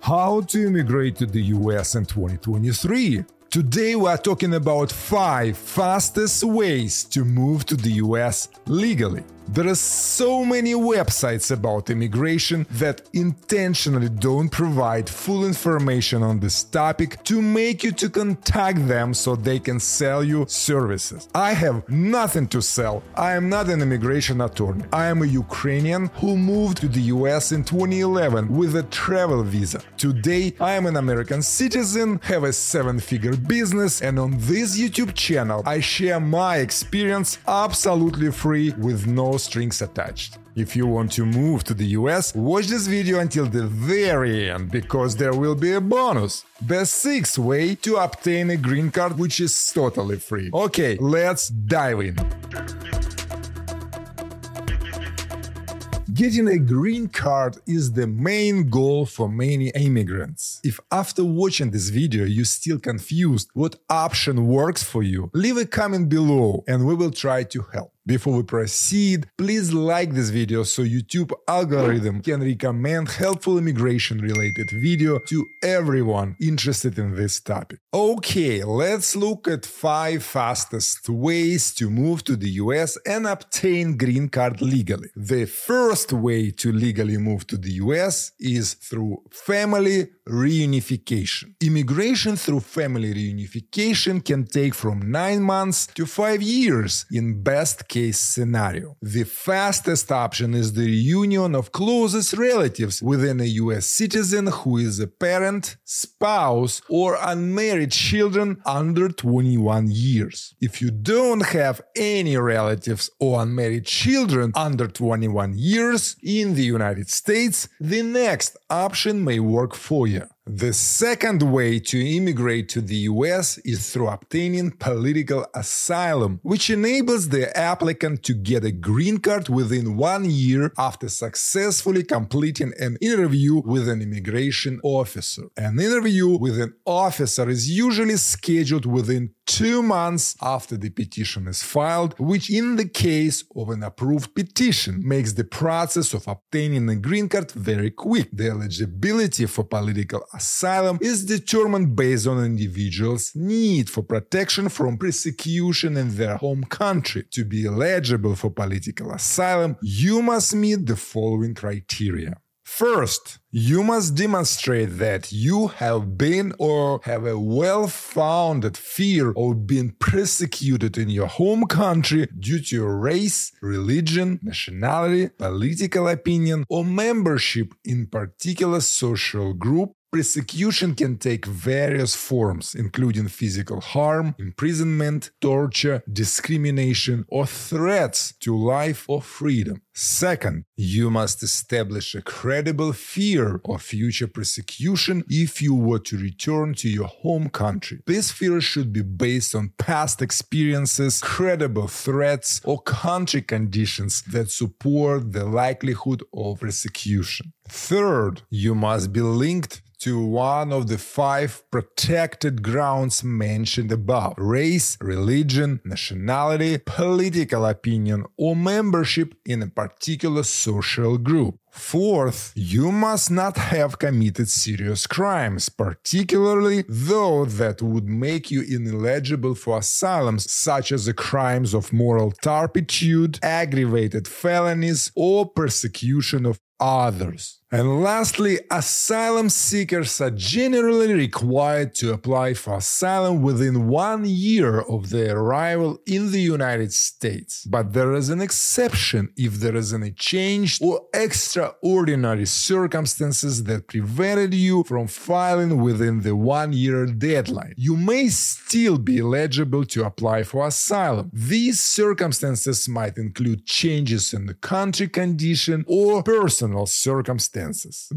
How to immigrate to the US in 2023? Today we are talking about 5 fastest ways to move to the US legally. There are so many websites about immigration that intentionally don't provide full information on this topic to make you to contact them so they can sell you services. I have nothing to sell. I am not an immigration attorney. I am a Ukrainian who moved to the US in 2011 with a travel visa. Today, I am an American citizen, have a seven-figure business, and on this YouTube channel, I share my experience absolutely free with no strings attached. If you want to move to the US, watch this video until the very end because there will be a bonus. The sixth way to obtain a green card which is totally free. Okay, let's dive in. Getting a green card is the main goal for many immigrants. If after watching this video you still confused what option works for you, leave a comment below and we will try to help. Before we proceed, please like this video so YouTube algorithm can recommend helpful immigration related video to everyone interested in this topic. Okay, let's look at 5 fastest ways to move to the US and obtain green card legally. The first way to legally move to the US is through family reunification. Immigration through family reunification can take from 9 months to 5 years in best case scenario. The fastest option is the reunion of closest relatives within a US citizen who is a parent, spouse, or unmarried children under 21 years. If you don't have any relatives or unmarried children under 21 years in the United States, the next option may work for you. The second way to immigrate to the US is through obtaining political asylum, which enables the applicant to get a green card within one year after successfully completing an interview with an immigration officer. An interview with an officer is usually scheduled within two months after the petition is filed, which in the case of an approved petition makes the process of obtaining a green card very quick. The eligibility for political asylum is determined based on an individual's need for protection from persecution in their home country. To be eligible for political asylum, you must meet the following criteria. First, you must demonstrate that you have been or have a well founded fear of being persecuted in your home country due to your race, religion, nationality, political opinion, or membership in particular social group Persecution can take various forms, including physical harm, imprisonment, torture, discrimination, or threats to life or freedom. Second, you must establish a credible fear of future persecution if you were to return to your home country. This fear should be based on past experiences, credible threats, or country conditions that support the likelihood of persecution. Third, you must be linked to one of the five protected grounds mentioned above race, religion, nationality, political opinion, or membership in a particular social group. Fourth, you must not have committed serious crimes, particularly those that would make you ineligible for asylum, such as the crimes of moral turpitude, aggravated felonies, or persecution of others. And lastly, asylum seekers are generally required to apply for asylum within one year of their arrival in the United States. But there is an exception if there is any change or extraordinary circumstances that prevented you from filing within the one year deadline. You may still be eligible to apply for asylum. These circumstances might include changes in the country condition or personal circumstances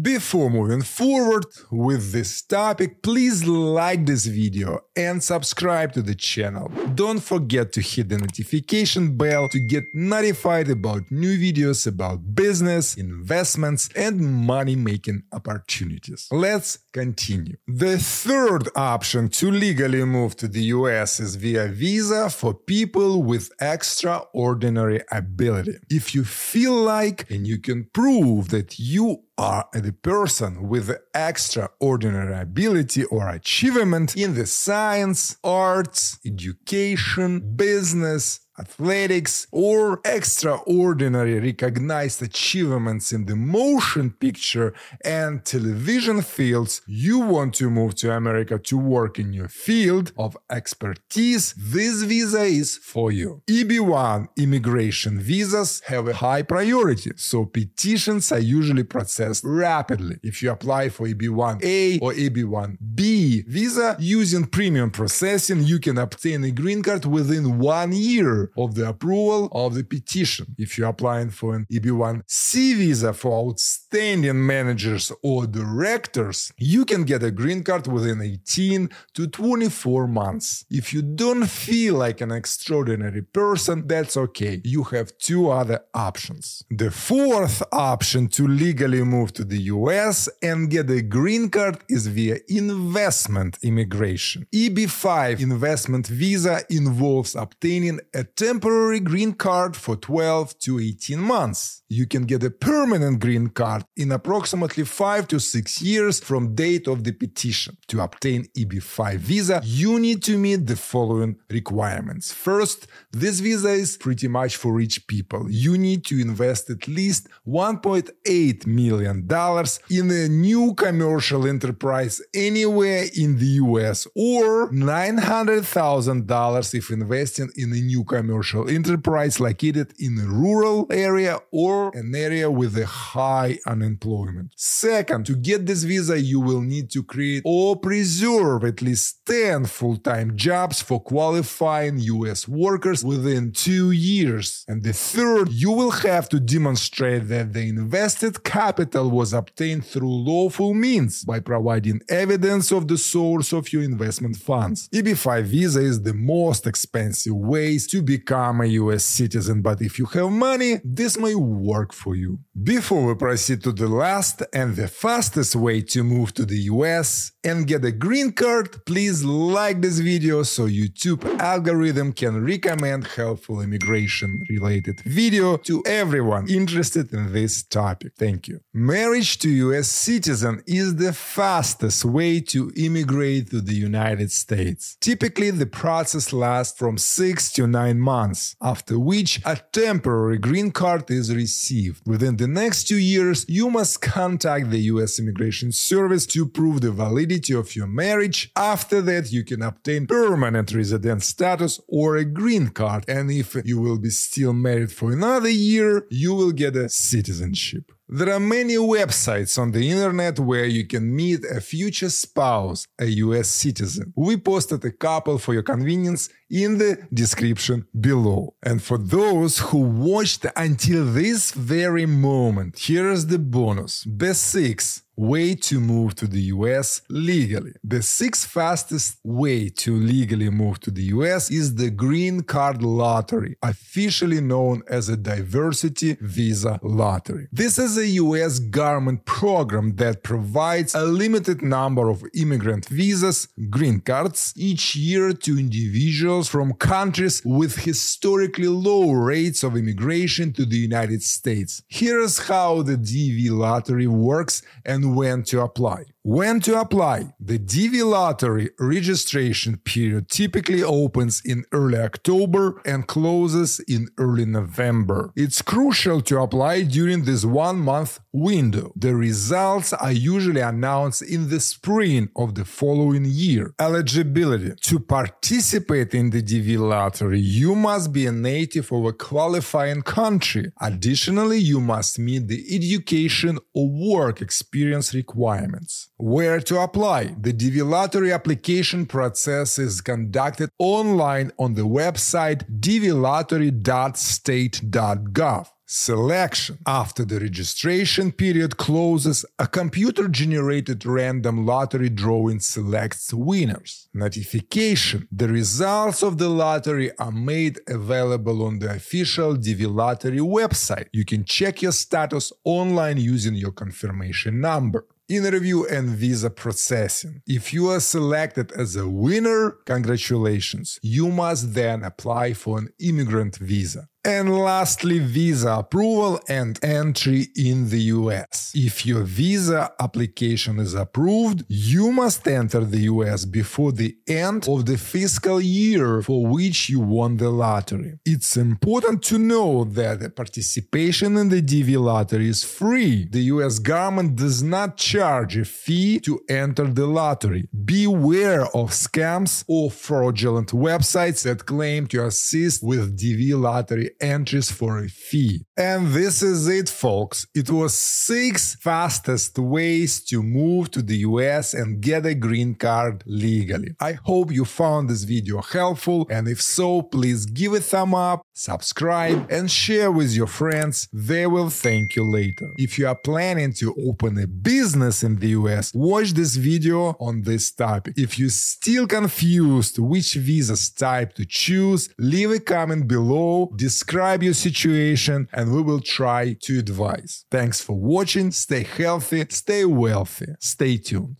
Before moving forward with this topic, please like this video and subscribe to the channel. Don't forget to hit the notification bell to get notified about new videos about business, investments, and money making opportunities. Let's continue. The third option to legally move to the US is via visa for people with extraordinary ability. If you feel like and you can prove that you are the person with extraordinary ability or achievement in the science, arts, education, business, athletics, or extraordinary recognized achievements in the motion picture and television fields, you want to move to America to work in your field of expertise, this visa is for you. EB1 immigration visas have a high priority, so petitions are usually processed rapidly. If you apply for EB1A or EB1B visa using premium processing, you can obtain a green card within one year of the approval of the petition. If you're applying for an EB1C visa for outstanding managers or directors, you can get a green card within 18 to 24 months. If you don't feel like an extraordinary person, that's okay. You have two other options. The fourth option to legally move to the US and get a green card is via investment immigration. EB5 investment visa involves obtaining a temporary green card for 12 to 18 months. You can get a permanent green card in approximately 5 to 6 years from date of the petition. To obtain EB5 visa, you need to meet the following requirements. First, this visa is pretty much for rich people. You need to invest at least 1.8 million dollars in a new commercial enterprise anywhere in the US or $900,000 if investing in a new commercial enterprise located in a rural area or an area with a high unemployment. Second, to get this visa, you will need to create or preserve at least 10 full-time jobs for qualifying US workers within two years. And the third, you will have to demonstrate that the invested capital was obtained through lawful means by providing evidence of the source of your investment funds. EB5 visa is the most expensive ways to become a US citizen, but if you have money, this may work for you. Before we proceed to the last and the fastest way to move to the US and get a green card, please like this video so YouTube algorithm can recommend helpful immigration related video to everyone interested in this topic. Thank you. Marriage to US citizen is the fastest way to immigrate to the United States. Typically the process lasts from 6 to 9 months, after which a temporary green card is received. Within the next 2 years, you must contact the US Immigration Service to prove the validity of your marriage. After that, you can obtain permanent resident status or a green card, and if you will be still married for another year, you will get a citizenship. There are many websites on the internet where you can meet a future spouse, a US citizen. We posted a couple for your convenience in the description below. And for those who watched until this very moment, here's the bonus. Best 6 way to move to the US legally. The sixth fastest way to legally move to the US is the Green Card Lottery, officially known as a Diversity Visa Lottery. This is a US government program that provides a limited number of immigrant visas, green cards, each year to individuals from countries with historically low rates of immigration to the United States. Here's how the DV lottery works and when to apply. When to apply? The DV lottery registration period typically opens in early October and closes in early November. It's crucial to apply during this one month window. The results are usually announced in the spring of the following year. Eligibility. To participate in the DV lottery, you must be a native of a qualifying country. Additionally, you must meet the education or work experience requirements. Where to apply? The DV application process is conducted online on the website dvlottery.state.gov. Selection. After the registration period closes, a computer generated random lottery drawing selects winners. Notification. The results of the lottery are made available on the official DV Lottery website. You can check your status online using your confirmation number interview and visa processing. If you are selected as a winner, congratulations. You must then apply for an immigrant visa. And lastly, visa approval and entry in the US. If your visa application is approved, you must enter the US before the end of the fiscal year for which you won the lottery. It's important to know that the participation in the DV lottery is free. The US government does not charge a fee to enter the lottery. Beware of scams or fraudulent websites that claim to assist with DV lottery entries for a fee. And this is it, folks. It was six fastest ways to move to the US and get a green card legally. I hope you found this video helpful, and if so, please give a thumb up, subscribe, and share with your friends. They will thank you later. If you are planning to open a business in the US, watch this video on this topic. If you're still confused which visa type to choose, leave a comment below, describe your situation, and we will try to advise. Thanks for watching, stay healthy, stay wealthy, stay tuned.